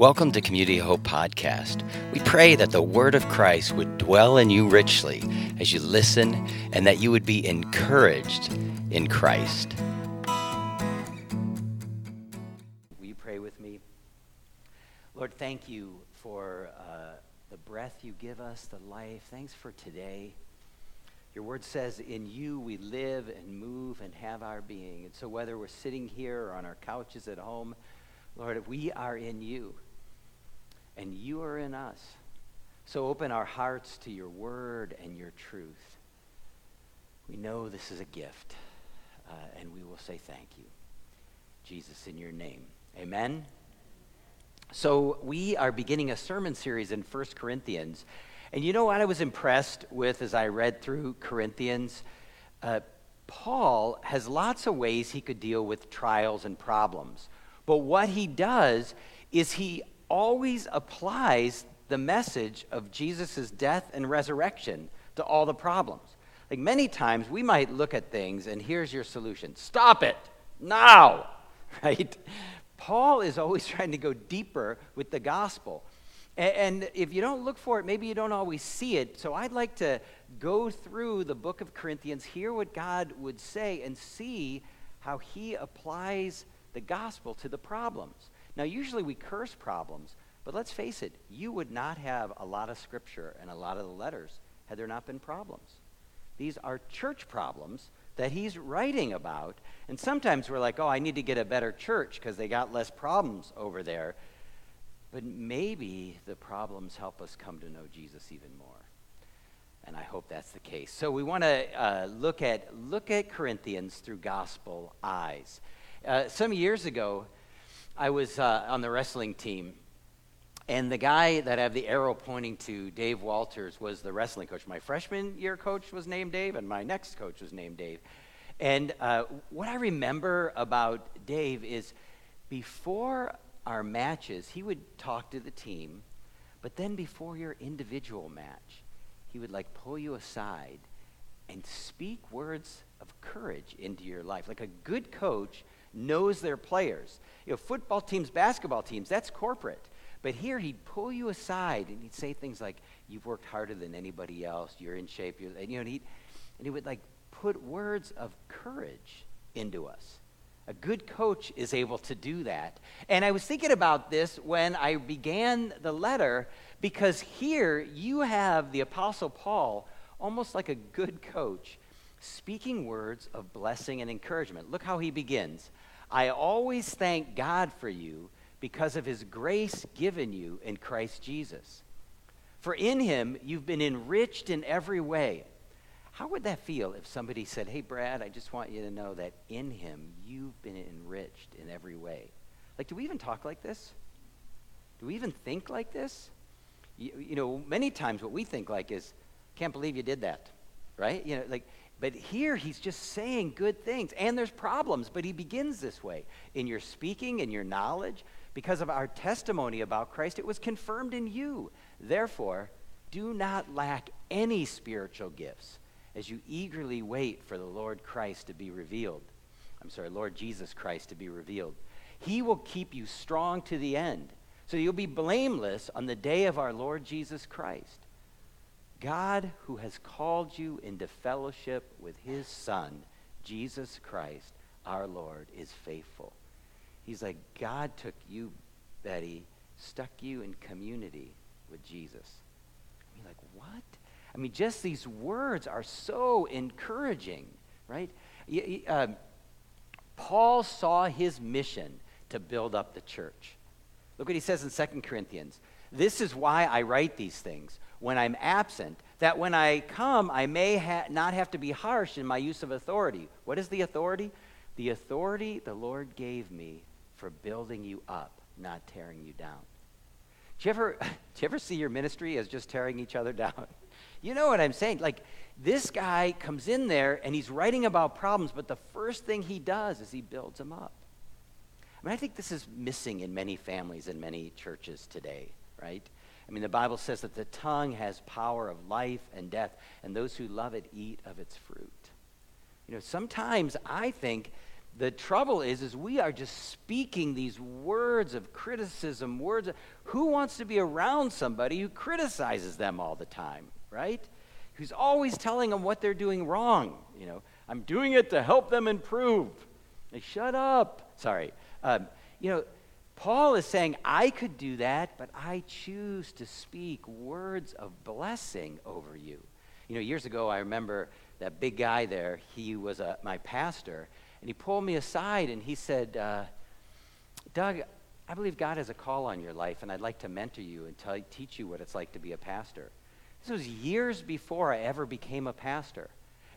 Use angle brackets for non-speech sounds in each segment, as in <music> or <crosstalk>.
Welcome to Community Hope Podcast. We pray that the Word of Christ would dwell in you richly as you listen and that you would be encouraged in Christ. Will you pray with me? Lord, thank you for uh, the breath you give us, the life. Thanks for today. Your word says, In you we live and move and have our being. And so, whether we're sitting here or on our couches at home, Lord, we are in you and you are in us. So open our hearts to your word and your truth. We know this is a gift, uh, and we will say thank you. Jesus, in your name. Amen. So we are beginning a sermon series in 1 Corinthians. And you know what I was impressed with as I read through Corinthians? Uh, Paul has lots of ways he could deal with trials and problems. But what he does is he always applies the message of Jesus' death and resurrection to all the problems. Like many times we might look at things and here's your solution stop it now, <laughs> right? Paul is always trying to go deeper with the gospel. And if you don't look for it, maybe you don't always see it. So I'd like to go through the book of Corinthians, hear what God would say, and see how he applies the gospel to the problems. Now, usually we curse problems, but let's face it, you would not have a lot of scripture and a lot of the letters had there not been problems. These are church problems that he's writing about. And sometimes we're like, oh, I need to get a better church because they got less problems over there. But maybe the problems help us come to know Jesus even more. And I hope that's the case. So we want to uh, look at look at Corinthians through gospel eyes. Uh, some years ago, I was uh, on the wrestling team, and the guy that I have the arrow pointing to, Dave Walters, was the wrestling coach. My freshman year coach was named Dave, and my next coach was named Dave. And uh, what I remember about Dave is before our matches, he would talk to the team, but then before your individual match, he would like pull you aside and speak words of courage into your life. Like a good coach knows their players. You know, football teams, basketball teams, that's corporate. But here he'd pull you aside and he'd say things like, You've worked harder than anybody else, you're in shape, you're, and, you know, and, he and he would like put words of courage into us. A good coach is able to do that. And I was thinking about this when I began the letter because here you have the Apostle Paul, almost like a good coach, speaking words of blessing and encouragement. Look how he begins. I always thank God for you because of his grace given you in Christ Jesus. For in him you've been enriched in every way. How would that feel if somebody said, Hey, Brad, I just want you to know that in him you've been enriched in every way? Like, do we even talk like this? Do we even think like this? You, you know, many times what we think like is, Can't believe you did that, right? You know, like, but here he's just saying good things. And there's problems, but he begins this way. In your speaking, in your knowledge, because of our testimony about Christ, it was confirmed in you. Therefore, do not lack any spiritual gifts as you eagerly wait for the Lord Christ to be revealed. I'm sorry, Lord Jesus Christ to be revealed. He will keep you strong to the end, so you'll be blameless on the day of our Lord Jesus Christ. God, who has called you into fellowship with his Son, Jesus Christ, our Lord, is faithful. He's like, God took you, Betty, stuck you in community with Jesus. I mean, like, what? I mean, just these words are so encouraging, right? Uh, Paul saw his mission to build up the church. Look what he says in 2 Corinthians. This is why I write these things when I'm absent, that when I come, I may ha- not have to be harsh in my use of authority. What is the authority? The authority the Lord gave me for building you up, not tearing you down. Do you ever, <laughs> do you ever see your ministry as just tearing each other <laughs> down? You know what I'm saying? Like, this guy comes in there and he's writing about problems, but the first thing he does is he builds them up. I mean, I think this is missing in many families and many churches today, right? I mean, the Bible says that the tongue has power of life and death, and those who love it eat of its fruit. You know, sometimes I think the trouble is, is we are just speaking these words of criticism, words of, who wants to be around somebody who criticizes them all the time, right? Who's always telling them what they're doing wrong. You know, I'm doing it to help them improve. Like, shut up. Sorry. Um, you know, Paul is saying, I could do that, but I choose to speak words of blessing over you. You know, years ago, I remember that big guy there, he was a, my pastor, and he pulled me aside and he said, uh, Doug, I believe God has a call on your life, and I'd like to mentor you and tell, teach you what it's like to be a pastor. This was years before I ever became a pastor.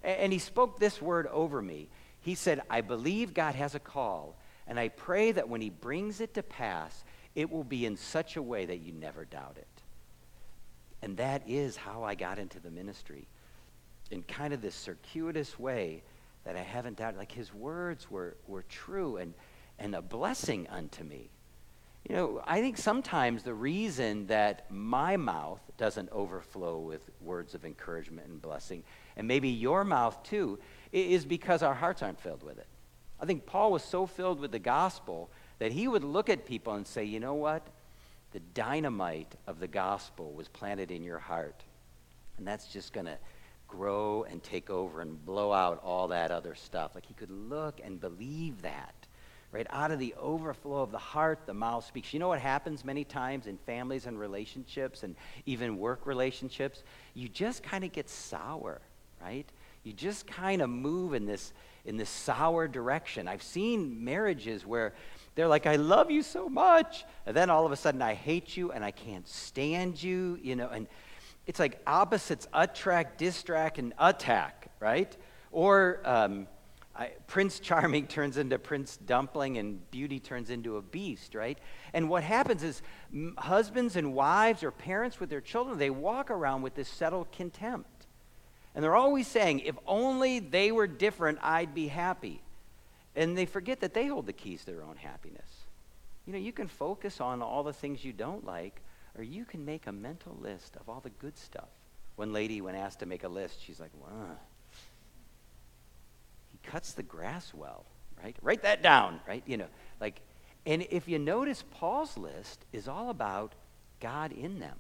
And he spoke this word over me. He said, I believe God has a call, and I pray that when he brings it to pass, it will be in such a way that you never doubt it. And that is how I got into the ministry. In kind of this circuitous way that I haven't doubted. Like his words were, were true and, and a blessing unto me. You know, I think sometimes the reason that my mouth doesn't overflow with words of encouragement and blessing, and maybe your mouth too, is because our hearts aren't filled with it. I think Paul was so filled with the gospel that he would look at people and say, you know what? The dynamite of the gospel was planted in your heart. And that's just going to grow and take over and blow out all that other stuff. Like he could look and believe that. Right out of the overflow of the heart, the mouth speaks. You know what happens many times in families and relationships and even work relationships? You just kind of get sour, right? You just kind of move in this in this sour direction. I've seen marriages where they're like, I love you so much. And then all of a sudden, I hate you and I can't stand you, you know, and it's like opposites attract, distract, and attack, right? Or um, I, Prince Charming <laughs> turns into Prince Dumpling and Beauty turns into a beast, right? And what happens is husbands and wives or parents with their children, they walk around with this settled contempt. And they're always saying, if only they were different, I'd be happy. And they forget that they hold the keys to their own happiness. You know, you can focus on all the things you don't like, or you can make a mental list of all the good stuff. One lady, when asked to make a list, she's like, wow. He cuts the grass well, right? Write that down, right? You know, like, and if you notice, Paul's list is all about God in them.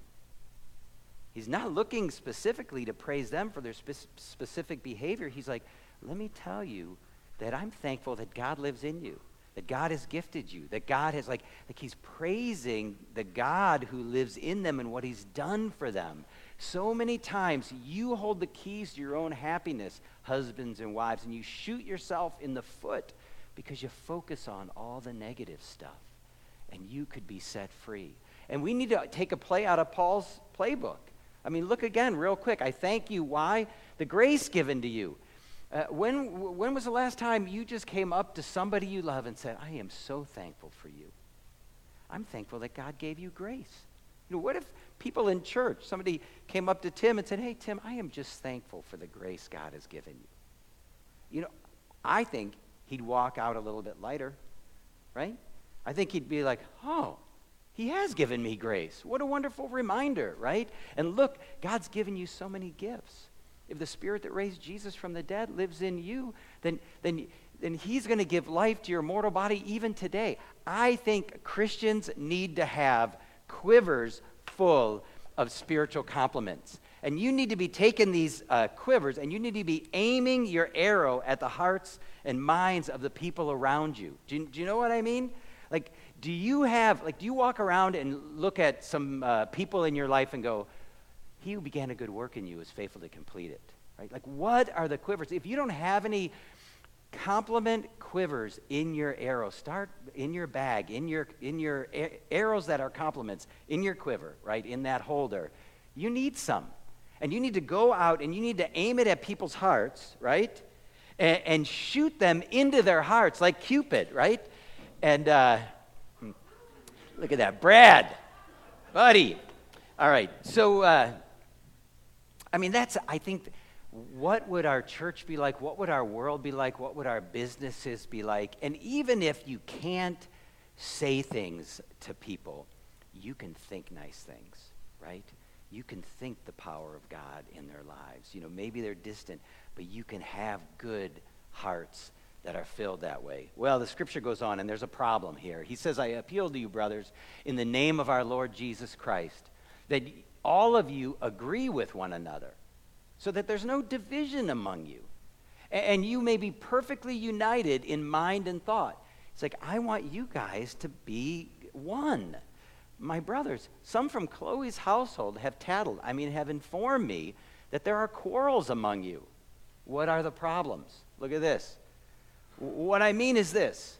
He's not looking specifically to praise them for their spe- specific behavior. He's like, let me tell you that I'm thankful that God lives in you that God has gifted you, that God has, like, like He's praising the God who lives in them and what He's done for them. So many times you hold the keys to your own happiness, husbands and wives, and you shoot yourself in the foot because you focus on all the negative stuff. And you could be set free. And we need to take a play out of Paul's playbook. I mean, look again, real quick. I thank you. Why? The grace given to you. Uh, when, when was the last time you just came up to somebody you love and said, I am so thankful for you? I'm thankful that God gave you grace. You know, what if people in church, somebody came up to Tim and said, Hey, Tim, I am just thankful for the grace God has given you? You know, I think he'd walk out a little bit lighter, right? I think he'd be like, Oh, he has given me grace. What a wonderful reminder, right? And look, God's given you so many gifts. If the spirit that raised Jesus from the dead lives in you, then, then, then he's going to give life to your mortal body even today. I think Christians need to have quivers full of spiritual compliments. And you need to be taking these uh, quivers and you need to be aiming your arrow at the hearts and minds of the people around you. Do you, do you know what I mean? Do you have, like, do you walk around and look at some uh, people in your life and go, he who began a good work in you is faithful to complete it. Right? Like, what are the quivers? If you don't have any compliment quivers in your arrow, start in your bag, in your, in your arrows that are compliments, in your quiver, right? In that holder. You need some. And you need to go out and you need to aim it at people's hearts, right? And, shoot them into their hearts like Cupid, right? And uh, look at that. Brad, buddy. All right. So, uh, I mean, that's, I think, what would our church be like? What would our world be like? What would our businesses be like? And even if you can't say things to people, you can think nice things, right? You can think the power of God in their lives. You know, maybe they're distant, but you can have good hearts that are filled that way. Well, the scripture goes on, and there's a problem here. He says, I appeal to you, brothers, in the name of our Lord Jesus Christ, that all of you agree with one another, so that there's no division among you, and you may be perfectly united in mind and thought. It's like, I want you guys to be one. My brothers, some from Chloe's household have tattled, I mean, have informed me that there are quarrels among you. What are the problems? Look at this. What I mean is this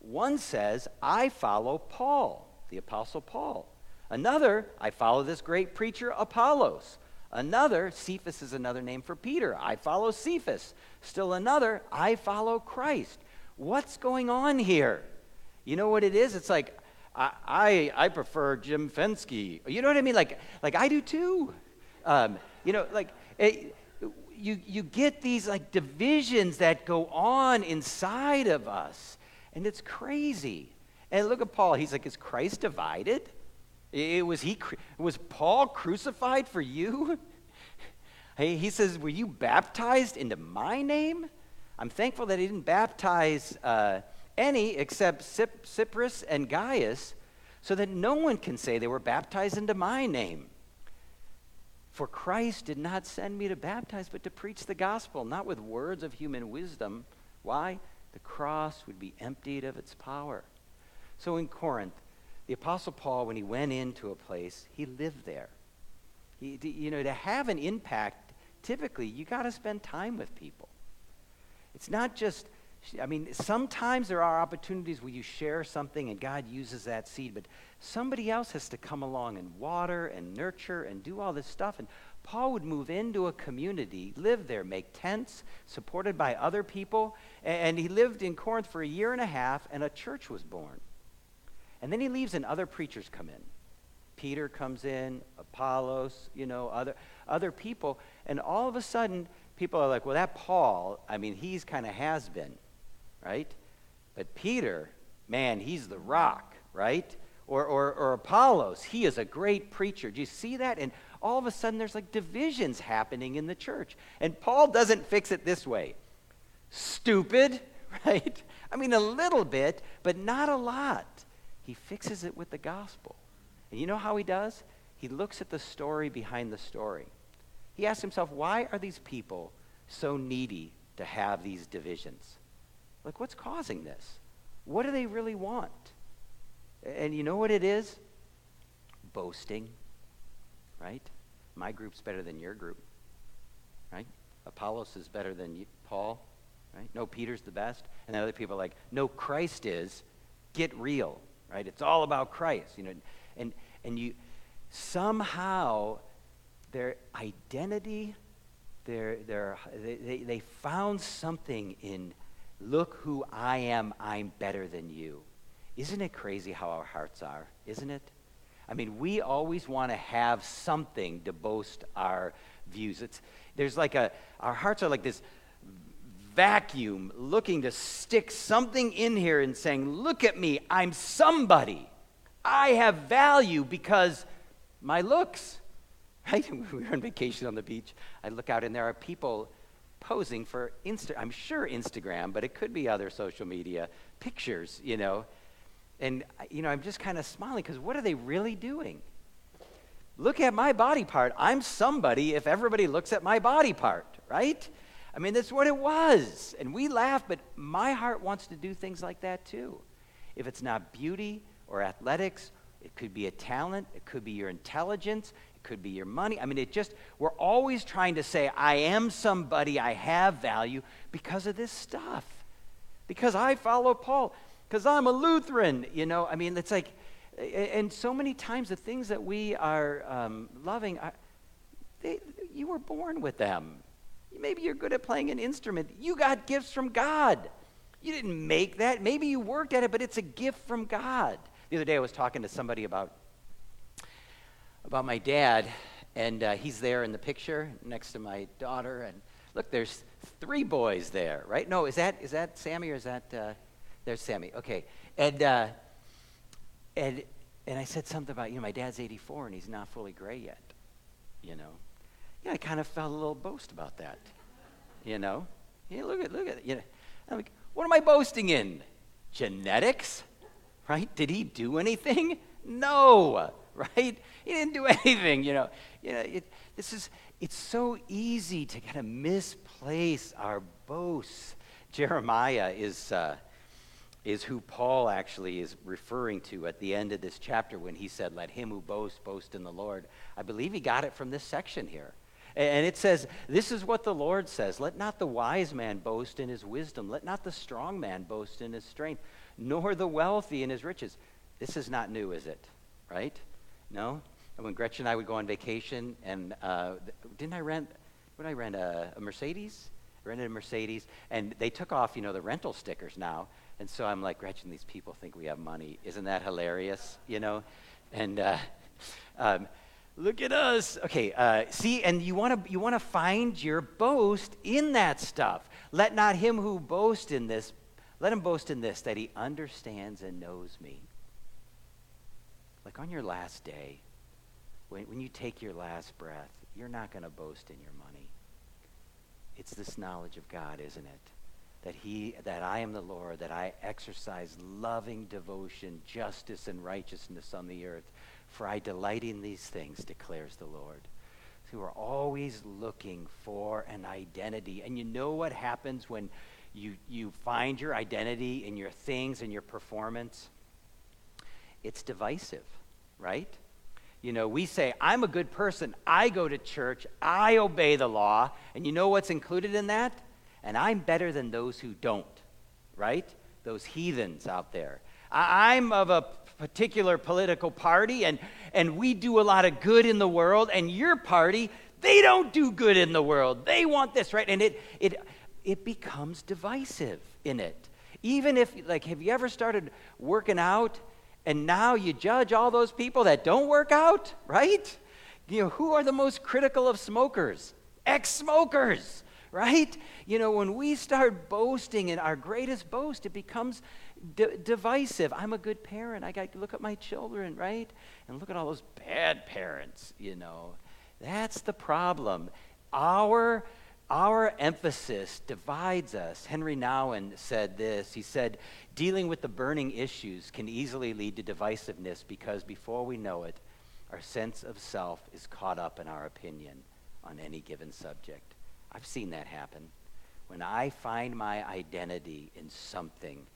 one says, I follow Paul, the Apostle Paul. Another, I follow this great preacher, Apollos. Another, Cephas is another name for Peter. I follow Cephas. Still another, I follow Christ. What's going on here? You know what it is? It's like, I, I, prefer Jim Fensky. You know what I mean? Like, like I do too. Um, you know, like, it, you, you get these like divisions that go on inside of us, and it's crazy. And look at Paul. He's like, is Christ divided? It was he was Paul crucified for you? <laughs> He says, Were you baptized into my name? I'm thankful that he didn't baptize uh, any except Crispus and Gaius, so that no one can say they were baptized into my name. For Christ did not send me to baptize, but to preach the gospel, not with words of human wisdom. Why? The cross would be emptied of its power. So in Corinth, the Apostle Paul, when he went into a place, he lived there. He, you know, to have an impact, typically, you got to spend time with people. It's not just, I mean, sometimes there are opportunities where you share something and God uses that seed, but somebody else has to come along and water and nurture and do all this stuff. And Paul would move into a community, live there, make tents, supported by other people. And he lived in Corinth for a year and a half, and a church was born. And then he leaves, and other preachers come in. Peter comes in, Apollos, you know, other, other people. And all of a sudden, people are like, well, that Paul, I mean, he's kind of has been, right? But Peter, man, he's the rock, right? Or, or, or Apollos, he is a great preacher. Do you see that? And all of a sudden, there's like divisions happening in the church. And Paul doesn't fix it this way stupid, <laughs> right? I mean, a little bit, but not a lot. He fixes it with the gospel. And you know how he does? He looks at the story behind the story. He asks himself, why are these people so needy to have these divisions? Like, what's causing this? What do they really want? And you know what it is? Boasting, right? My group's better than your group, right? Apollos is better than you, Paul, right? No, Peter's the best. And then other people are like, no, Christ is. Get real, right? It's all about Christ, you know. And, and you somehow their identity, their, their, they, they found something in, look who I am, I'm better than you. Isn't it crazy how our hearts are? Isn't it? I mean, we always want to have something to boast our views. It's, there's like a, our hearts are like this vacuum looking to stick something in here and saying, Look at me, I'm somebody. I have value because my looks. <laughs> Right? <laughs> We were on vacation on the beach. I look out and there are people posing for Insta. I'm sure Instagram, but it could be other social media pictures, you know. And, you know, I'm just kind of smiling because what are they really doing? Look at my body part. I'm somebody if everybody looks at my body part, right? I mean, that's what it was. And we laugh, but my heart wants to do things like that too. If it's not beauty or athletics, it could be a talent, it could be your intelligence, could be your money. I mean, it just, we're always trying to say, I am somebody, I have value because of this stuff. Because I follow Paul because I'm a Lutheran, you know. I mean, it's like, and so many times the things that we are um, loving, are, they, you were born with them. Maybe you're good at playing an instrument. You got gifts from God. You didn't make that. Maybe you worked at it, but it's a gift from God. The other day I was talking to somebody about, about my dad, and uh, he's there in the picture next to my daughter. And look, there's three boys there, right? No, is that, is that Sammy or is that. Uh, there's Sammy. Okay. And, uh, and, and I said something about, you know, my dad's 84 and he's not fully gray yet. You know? Yeah, I kind of felt a little boast about that. You know? Yeah, look at, look at. You know? I'm like, What am I boasting in? Genetics? Right? Did he do anything? No, <laughs> right? He didn't do <laughs> anything, you know. You know, it, this is, it's so easy to kind of misplace our boasts. Jeremiah is, uh, is who Paul actually is referring to at the end of this chapter when he said, Let him who boasts boast in the Lord. I believe he got it from this section here. And it says, This is what the Lord says Let not the wise man boast in his wisdom, let not the strong man boast in his strength, nor the wealthy in his riches. This is not new, is it? Right? No? And when Gretchen and I would go on vacation, and uh, didn't I rent, did I rent? A, a Mercedes? I rented a Mercedes, and they took off, you know, the rental stickers now. And so I'm like, Gretchen, these people think we have money. Isn't that hilarious? You know? And uh, <laughs> um, look at us. Okay, uh, see, and you want to you want to find your boast in that stuff. Let not him who boasts in this, let him boast in this, that he understands and knows me. Like on your last day, when, when you take your last breath, you're not going to boast in your money. It's this knowledge of God, isn't it? that he that I am the Lord, that I exercise loving devotion, justice and righteousness on the earth. For I delight in these things, declares the Lord. So we're always looking for an identity. And you know what happens when you, you find your identity in your things and your performance? It's divisive, right? You know, we say, I'm a good person. I go to church. I obey the law. And you know what's included in that? and I'm better than those who don't, right? Those heathens out there. I- I'm of a particular political party, and, and we do a lot of good in the world, and your party, they don't do good in the world. They want this, right? And it, it, it becomes divisive in it. Even if, like, have you ever started working out and now you judge all those people that don't work out, right? You know, who are the most critical of smokers? Ex smokers right? You know, when we start boasting in our greatest boast, it becomes d- divisive. I'm a good parent. I got to look at my children, right? And look at all those bad parents, you know. That's the problem. Our our emphasis divides us. Henri Nouwen said this. He said, dealing with the burning issues can easily lead to divisiveness because before we know it, our sense of self is caught up in our opinion on any given subject. I've seen that happen. When I find my identity in something,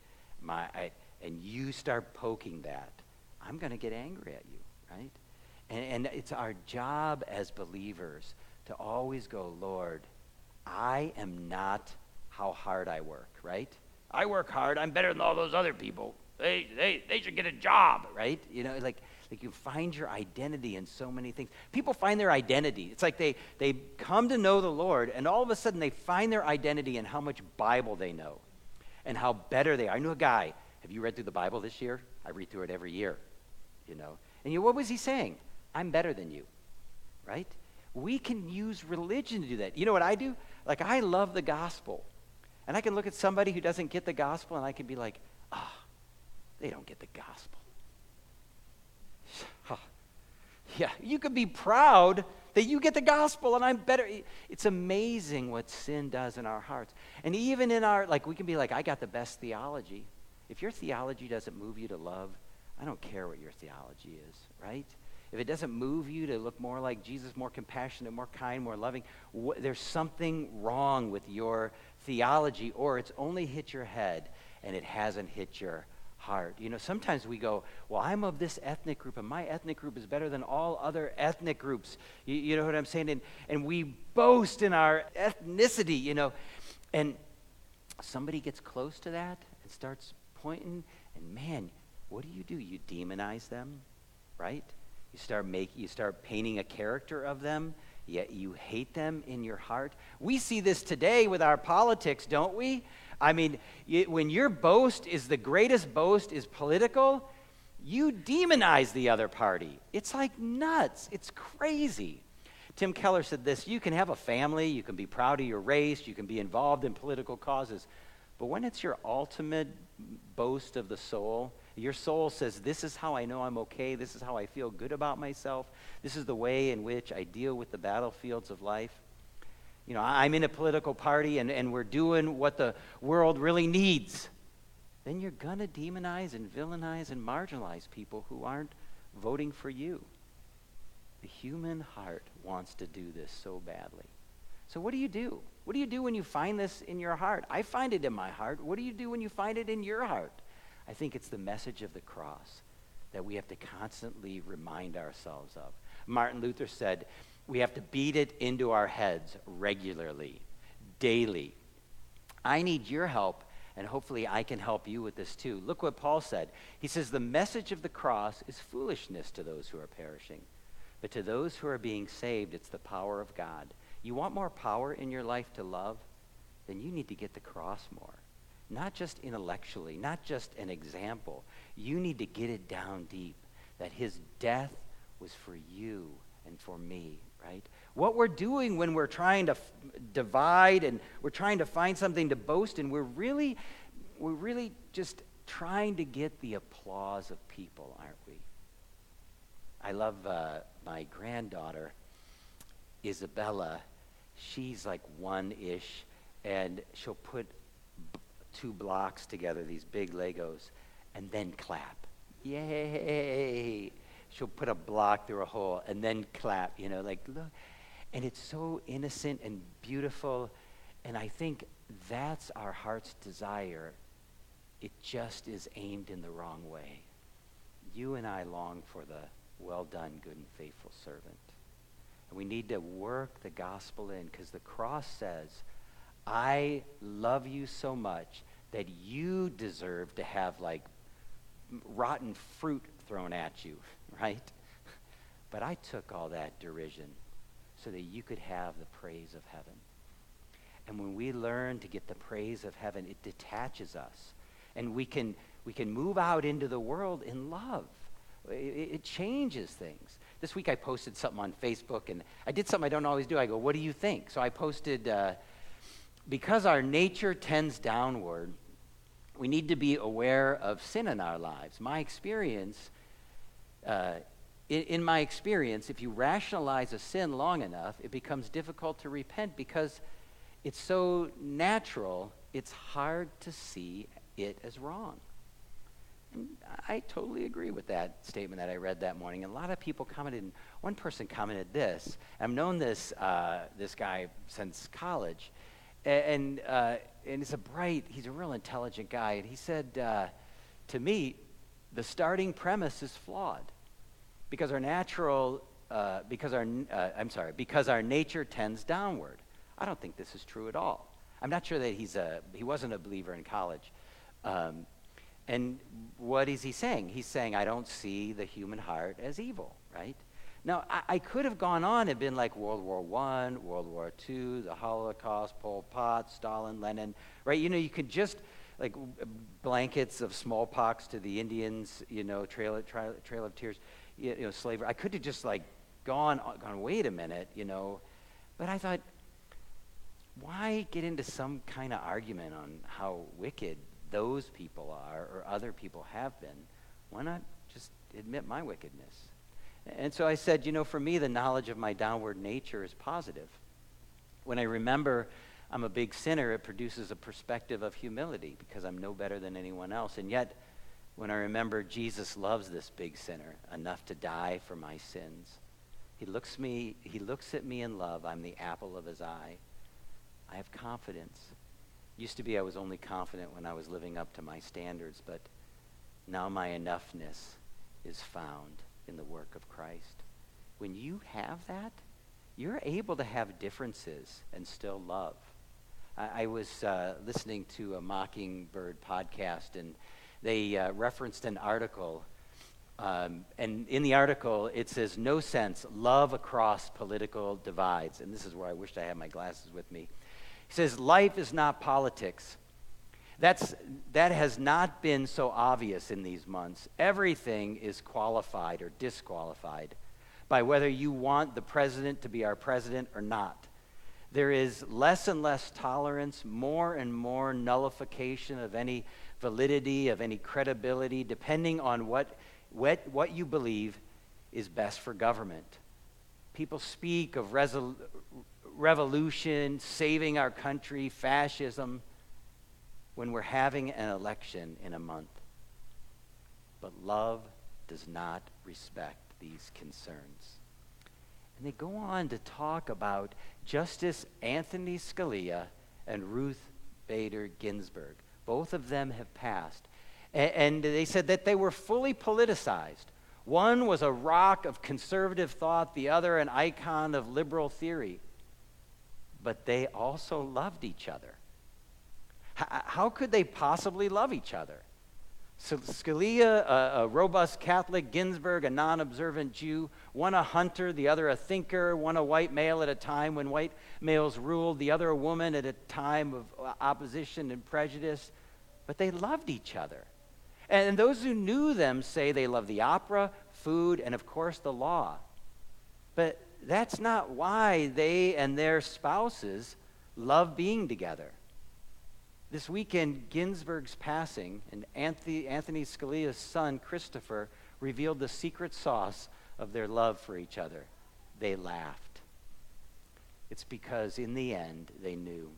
my, I, and you start poking that, I'm going to get angry at you, right? And, and it's our job as believers to always go, Lord, I am not how hard I work, right? I work hard. I'm better than all those other people. They, they, they should get a job, right? You know, like like you find your identity in so many things. People find their identity. It's like they, they come to know the Lord, and all of a sudden they find their identity in how much Bible they know and how better they are. I knew a guy. Have you read through the Bible this year? I read through it every year, you know. And you, what was he saying? I'm better than you, right? We can use religion to do that. You know what I do? Like, I love the gospel. And I can look at somebody who doesn't get the gospel, and I can be like, ah, oh, they don't get the gospel. <sighs> Yeah, you could be proud that you get the gospel and I'm better. It's amazing what sin does in our hearts. And even in our, like, we can be like, I got the best theology. If your theology doesn't move you to love, I don't care what your theology is, right? If it doesn't move you to look more like Jesus, more compassionate, more kind, more loving, wh- there's something wrong with your theology, or it's only hit your head and it hasn't hit your heart. You know, sometimes we go, well, I'm of this ethnic group, and my ethnic group is better than all other ethnic groups. You, you know what I'm saying? And, and we boast in our ethnicity, you know. And somebody gets close to that and starts pointing, and man, what do you do? You demonize them, right? You start make, you start painting a character of them, yet you hate them in your heart. We see this today with our politics, don't we? I mean, when your boast is the greatest boast is political, you demonize the other party. It's like nuts. It's crazy. Tim Keller said this You can have a family, you can be proud of your race, you can be involved in political causes, but when it's your ultimate boast of the soul, your soul says, This is how I know I'm okay, this is how I feel good about myself, this is the way in which I deal with the battlefields of life. you know, I'm in a political party and, and we're doing what the world really needs, then you're going to demonize and villainize and marginalize people who aren't voting for you. The human heart wants to do this so badly. So, what do you do? What do you do when you find this in your heart? I find it in my heart. What do you do when you find it in your heart? I think it's the message of the cross that we have to constantly remind ourselves of. Martin Luther said, we have to beat it into our heads regularly, daily. I need your help, and hopefully I can help you with this too. Look what Paul said. He says, The message of the cross is foolishness to those who are perishing, but to those who are being saved, it's the power of God. You want more power in your life to love? Then you need to get the cross more. Not just intellectually, not just an example. You need to get it down deep that his death was for you and for me right? What we're doing when we're trying to f- divide and we're trying to find something to boast in, we're really, we're really just trying to get the applause of people, aren't we? I love uh, my granddaughter, Isabella. She's like one ish, and she'll put two blocks together, these big Legos, and then clap. Yay! she'll put a block through a hole and then clap, you know, like, look. And it's so innocent and beautiful. And I think that's our heart's desire. It just is aimed in the wrong way. You and I long for the well done, good and faithful servant. And we need to work the gospel in because the cross says, I love you so much that you deserve to have like rotten fruit thrown at you <laughs> right? But I took all that derision so that you could have the praise of heaven. And when we learn to get the praise of heaven, it detaches us. And we can, we can move out into the world in love. It, it changes things. This week I posted something on Facebook, and I did something I don't always do. I go, What do you think? So I posted, uh, Because our nature tends downward, we need to be aware of sin in our lives. My experience uh, in, in my experience, if you rationalize a sin long enough, it becomes difficult to repent because it's so natural, it's hard to see it as wrong. I totally agree with that statement that I read that morning. And a lot of people commented, and one person commented this. I've known this, uh, this guy since college. And, uh, and he's a bright, he's a real intelligent guy. And he said uh, to me, the starting premise is flawed because our natural, uh, because our, uh, I'm sorry, because our nature tends downward. I don't think this is true at all. I'm not sure that he's a, he wasn't a believer in college. Um, and what is he saying? He's saying, I don't see the human heart as evil, right? Now, I, I could have gone on and been like World War I, World War II, the Holocaust, Pol Pot, Stalin, Lenin, right? You know, you could just, like uh, blankets of smallpox to the Indians, you know, Trail, trail, trail of Tears you know, slavery. I could have just like gone, uh, gone, wait a minute, you know. But I thought, why get into some kind of argument on how wicked those people are or other people have been? Why not just admit my wickedness? And so I said, you know, for me, the knowledge of my downward nature is positive. When I remember I'm a big sinner, it produces a perspective of humility because I'm no better than anyone else. And yet, when I remember Jesus loves this big sinner enough to die for my sins. He looks me he looks at me in love. I'm the apple of his eye. I have confidence. Used to be I was only confident when I was living up to my standards, but now my enoughness is found in the work of Christ. When you have that, you're able to have differences and still love. I, I was uh, listening to a Mockingbird podcast, and they uh, referenced an article. Um, and in the article, it says, No sense, love across political divides. And this is where I wished I had my glasses with me. He says, Life is not politics. That's, that has not been so obvious in these months. Everything is qualified or disqualified by whether you want the president to be our president or not. There is less and less tolerance, more and more nullification of any validity, of any credibility, depending on what, what, what you believe is best for government. People speak of resol- revolution, saving our country, fascism, when we're having an election in a month. But love does not respect these concerns. And they go on to talk about Justice Anthony Scalia and Ruth Bader Ginsburg. Both of them have passed. And they said that they were fully politicized. One was a rock of conservative thought, the other an icon of liberal theory. But they also loved each other. How could they possibly love each other? Scalia, a, a, robust Catholic, Ginsburg, a non observant Jew, one a hunter, the other a thinker, one a white male at a time when white males ruled, the other a woman at a time of uh, opposition and prejudice. But they loved each other. And those who knew them say they loved the opera, food, and of course the law. But that's not why they and their spouses love being together. This weekend, Ginsburg's passing and Anthony, Scalia's son, Christopher, revealed the secret sauce of their love for each other. They laughed. It's because in the end, they knew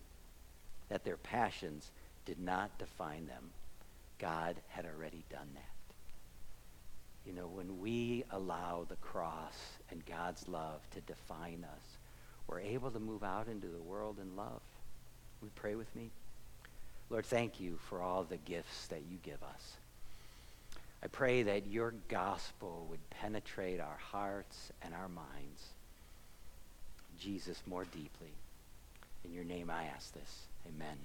that their passions did not define them. God had already done that. You know, when we allow the cross and God's love to define us, we're able to move out into the world in love. Would pray with me? Lord, thank you for all the gifts that you give us. I pray that your gospel would penetrate our hearts and our minds. Jesus, more deeply. In your name I ask this. Amen.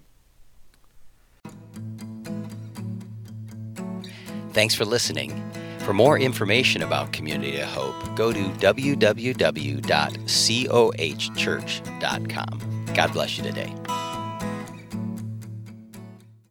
Thanks for listening. For more information about Community of Hope, go to www.cohchurch.com. God bless you today.